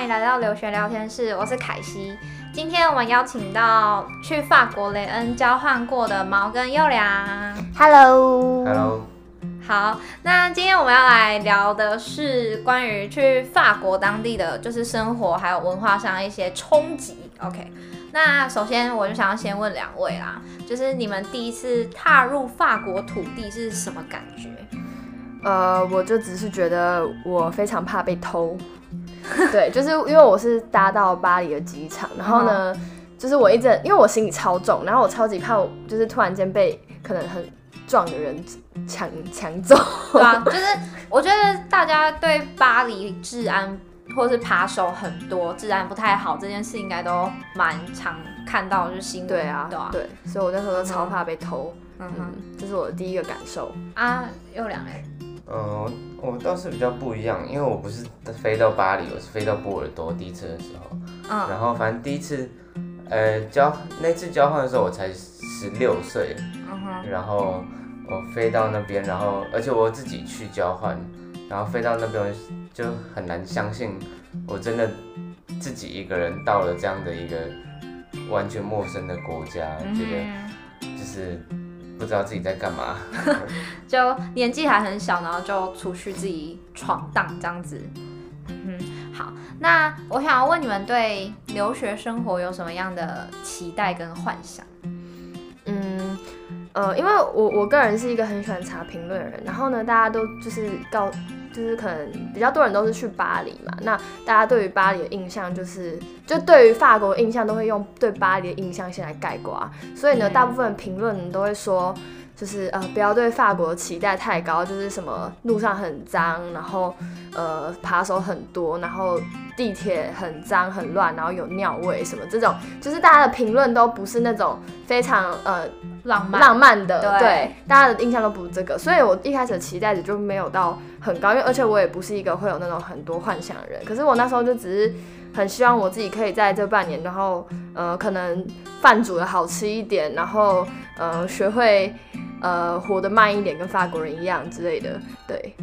欢迎来到留学聊天室，我是凯西。今天我们邀请到去法国雷恩交换过的毛跟优良。Hello，Hello。好，那今天我们要来聊的是关于去法国当地的就是生活还有文化上一些冲击。OK，那首先我就想要先问两位啦，就是你们第一次踏入法国土地是什么感觉？呃，我就只是觉得我非常怕被偷，对，就是因为我是搭到巴黎的机场，然后呢，就是我一直因为我行李超重，然后我超级怕，我就是突然间被可能很壮的人抢抢走。对啊，就是我觉得大家对巴黎治安或是扒手很多，治安不太好这件事应该都蛮常看到，就是新闻。对啊，对啊，对，所以我那时候超怕被偷。嗯哼，这是我的第一个感受啊。优良哎。嗯，我倒是比较不一样，因为我不是飞到巴黎，我是飞到波尔多第一次的时候。嗯。然后反正第一次，呃，交那次交换的时候我才十六岁。嗯哼。然后我飞到那边，然后而且我自己去交换，然后飞到那边就很难相信，我真的自己一个人到了这样的一个完全陌生的国家，嗯、觉得就是。不知道自己在干嘛，就年纪还很小，然后就出去自己闯荡这样子。嗯，好，那我想要问你们对留学生活有什么样的期待跟幻想？嗯，呃，因为我我个人是一个很喜欢查评论的人，然后呢，大家都就是告。就是可能比较多人都是去巴黎嘛，那大家对于巴黎的印象就是，就对于法国印象都会用对巴黎的印象先来概括，所以呢，大部分评论都会说，就是呃不要对法国期待太高，就是什么路上很脏，然后呃扒手很多，然后地铁很脏很乱，然后有尿味什么这种，就是大家的评论都不是那种非常呃。浪漫浪漫的，对，对，大家的印象都不是这个，所以我一开始的期待值就没有到很高，因为而且我也不是一个会有那种很多幻想的人，可是我那时候就只是很希望我自己可以在这半年，然后呃，可能饭煮的好吃一点，然后呃，学会呃活得慢一点，跟法国人一样之类的，对。